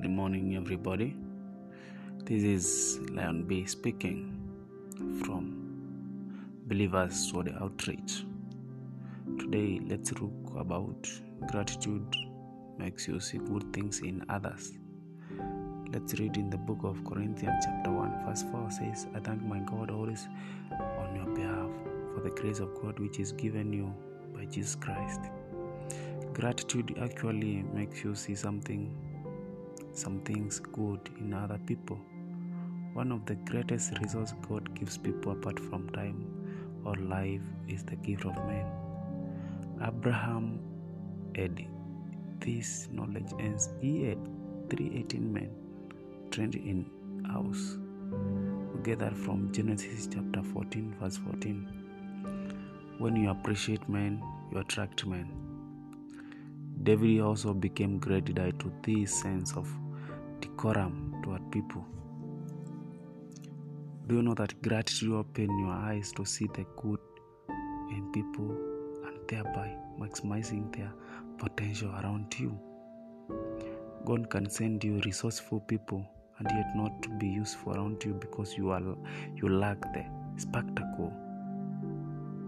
Good morning, everybody. This is Lion B speaking from Believers for the Outreach. Today, let's look about gratitude makes you see good things in others. Let's read in the book of Corinthians, chapter 1, verse 4 says, I thank my God always on your behalf for the grace of God which is given you by Jesus Christ. Gratitude actually makes you see something some things good in other people. One of the greatest resources God gives people apart from time or life is the gift of men. Abraham had this knowledge and he had 318 men trained in house. That from Genesis chapter 14, verse 14. When you appreciate men, you attract men. David also became great to this sense of decorum toward people. Do you know that gratitude opens your eyes to see the good in people and thereby maximizing their potential around you? God can send you resourceful people and yet not to be useful around you because you are you lack the spectacle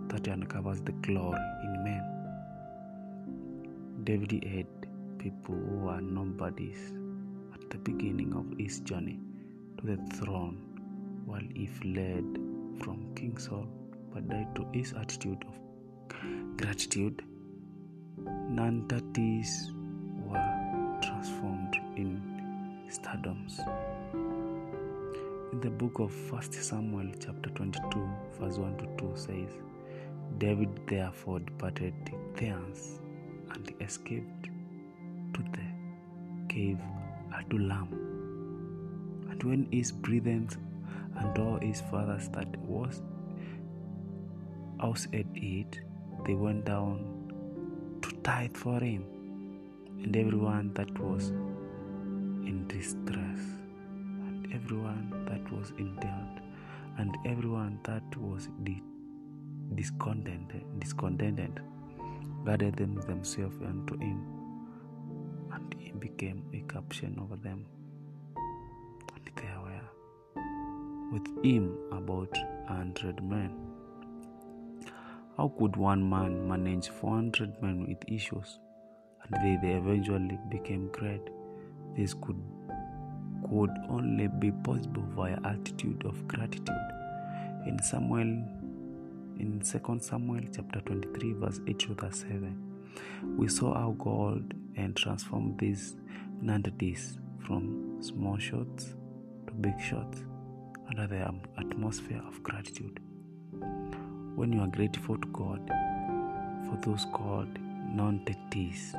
that uncovers the glory. David had people who are nobodies at the beginning of his journey to the throne, while he fled from King Saul but died to his attitude of gratitude. Non-thirties were transformed in stardoms. In the book of 1 Samuel, chapter 22, verse 1 to 2 says, David therefore departed thence and escaped to the cave Adullam. And when his brethren and all his fathers that was house at it, they went down to tithe for him, and everyone that was in distress, and everyone that was in doubt, and everyone that was discontented, discontented gathered them themselves unto him, and he became a captain over them. And there were with him about a hundred men. How could one man manage four hundred men with issues? And they, they eventually became great. This could could only be possible via attitude of gratitude. In Samuel in 2 Samuel chapter 23, verse 8 to 7, we saw how God and transformed these nonentities from small shots to big shots under the um, atmosphere of gratitude. When you are grateful to God for those called non-entities,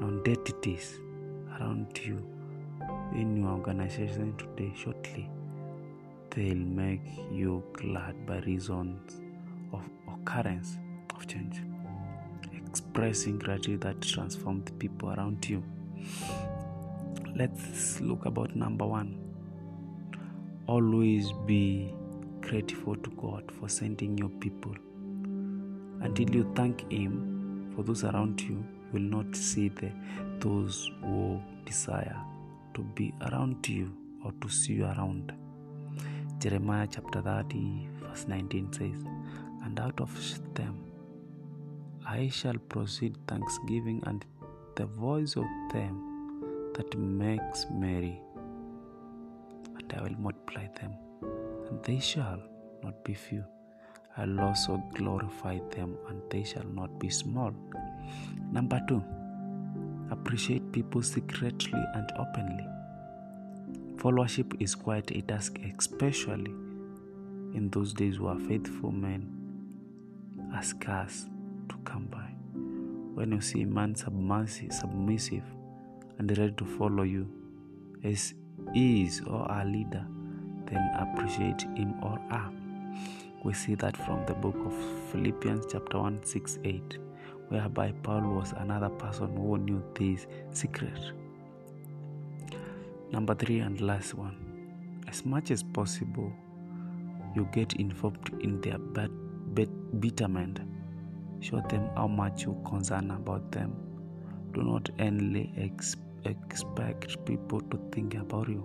non-entities around you in your organization today, shortly they'll make you glad by reasons of occurrence of change expressing gratitude that transforms the people around you. Let's look about number one. Always be grateful to god for sending your people. Until you thank him for those around you you will not see the those who desire to be around you or to see you around Jeremiah chapter 30, verse 19 says, And out of them I shall proceed thanksgiving and the voice of them that makes merry, and I will multiply them, and they shall not be few. I'll also glorify them, and they shall not be small. Number two, appreciate people secretly and openly. Followership is quite a task, especially in those days where faithful men are scarce to come by. When you see a man submissive and ready to follow you as is or a leader, then appreciate him or her. We see that from the book of Philippians, chapter 1, 6 8, whereby Paul was another person who knew this secret. Number three and last one. As much as possible, you get involved in their bad, betterment. Show them how much you concern about them. Do not only ex- expect people to think about you.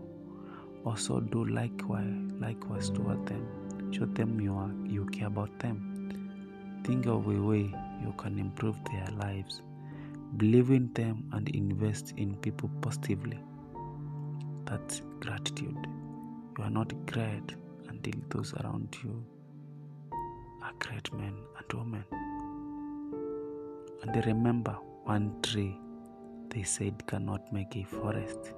Also do likewise likewise toward them. Show them you are you care about them. Think of a way you can improve their lives. Believe in them and invest in people positively. That's gratitude. You are not great until those around you are great men and women. And they remember one tree they said cannot make a forest.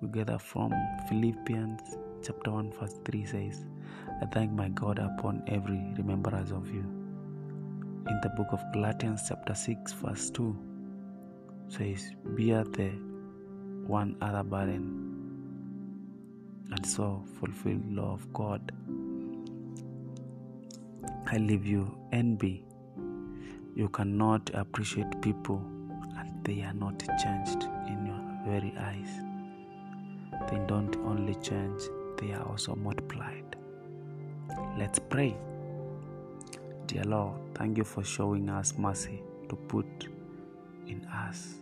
We gather from Philippians chapter 1 verse 3 says, I thank my God upon every remembrance of you. In the book of Galatians chapter 6 verse 2 says, Bear the one other burden and so fulfill the law of God. I leave you envy. You cannot appreciate people and they are not changed in your very eyes. They don't only change, they are also multiplied. Let's pray. Dear Lord, thank you for showing us mercy to put in us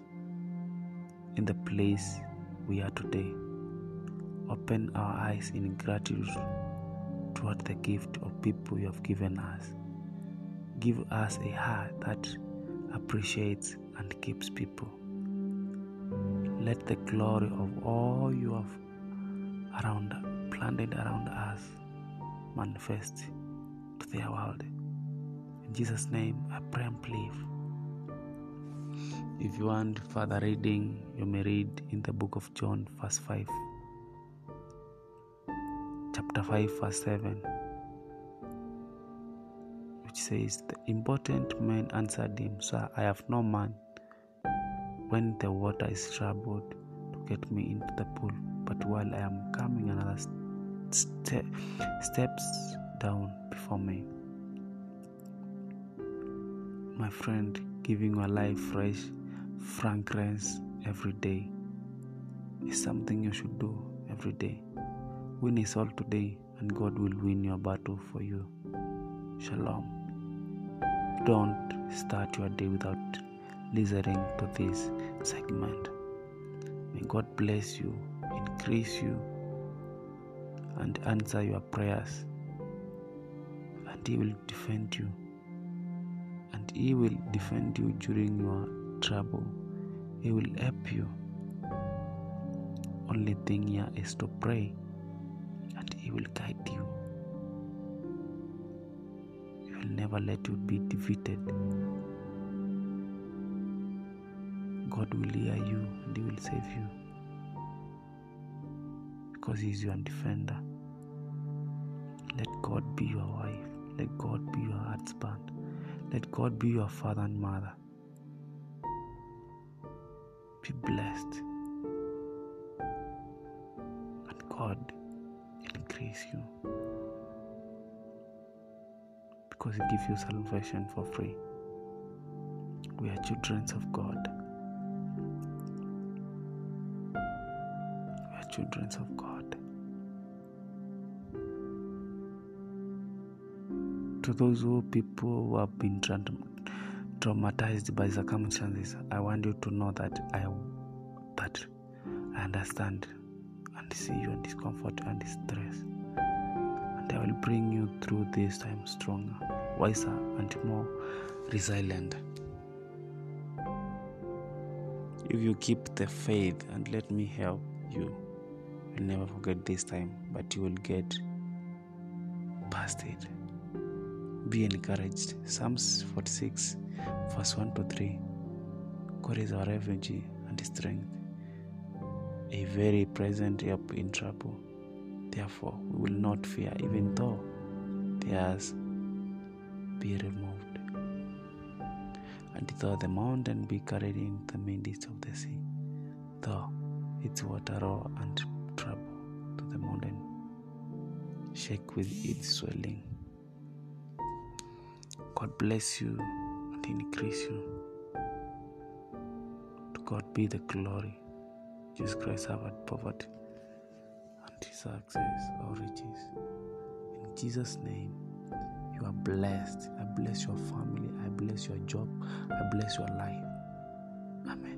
in the place we are today. Open our eyes in gratitude toward the gift of people you have given us. Give us a heart that appreciates and keeps people. Let the glory of all you have around planted around us manifest to their world. In Jesus' name, I pray and believe. If you want further reading, you may read in the book of John, verse 5, chapter 5, verse 7, which says, The important man answered him, Sir, I have no man. When the water is troubled to get me into the pool, but while I am coming, another ste- steps down before me. My friend, giving your life fresh fragrance every day is something you should do every day. Win a all today, and God will win your battle for you. Shalom. Don't start your day without listening to this segment. May God bless you, increase you, and answer your prayers. And He will defend you. And He will defend you during your trouble. He will help you. Only thing here is to pray, and He will guide you. He will never let you be defeated. God will hear you and He will save you because He is your defender. Let God be your wife. Let God be your husband. Let God be your father and mother. Be blessed. And God increase you. Because He gives you salvation for free. We are children of God. We are children of God. To those who people who have been tra- traumatized by circumstances, I want you to know that I that I understand and see your discomfort and distress. And I will bring you through this time stronger, wiser, and more resilient. If you keep the faith and let me help you, you'll never forget this time, but you will get past it. Be encouraged. Psalms 46, verse 1 to 3. God is our refuge and strength, a very present help in trouble. Therefore, we will not fear, even though theirs be removed, and though the mountain be carried in the midst of the sea, though its water roar and trouble to the mountain, shake with its swelling. God bless you and increase you. To God be the glory. Jesus Christ suffered poverty and his success or riches. In Jesus' name, you are blessed. I bless your family. I bless your job. I bless your life. Amen.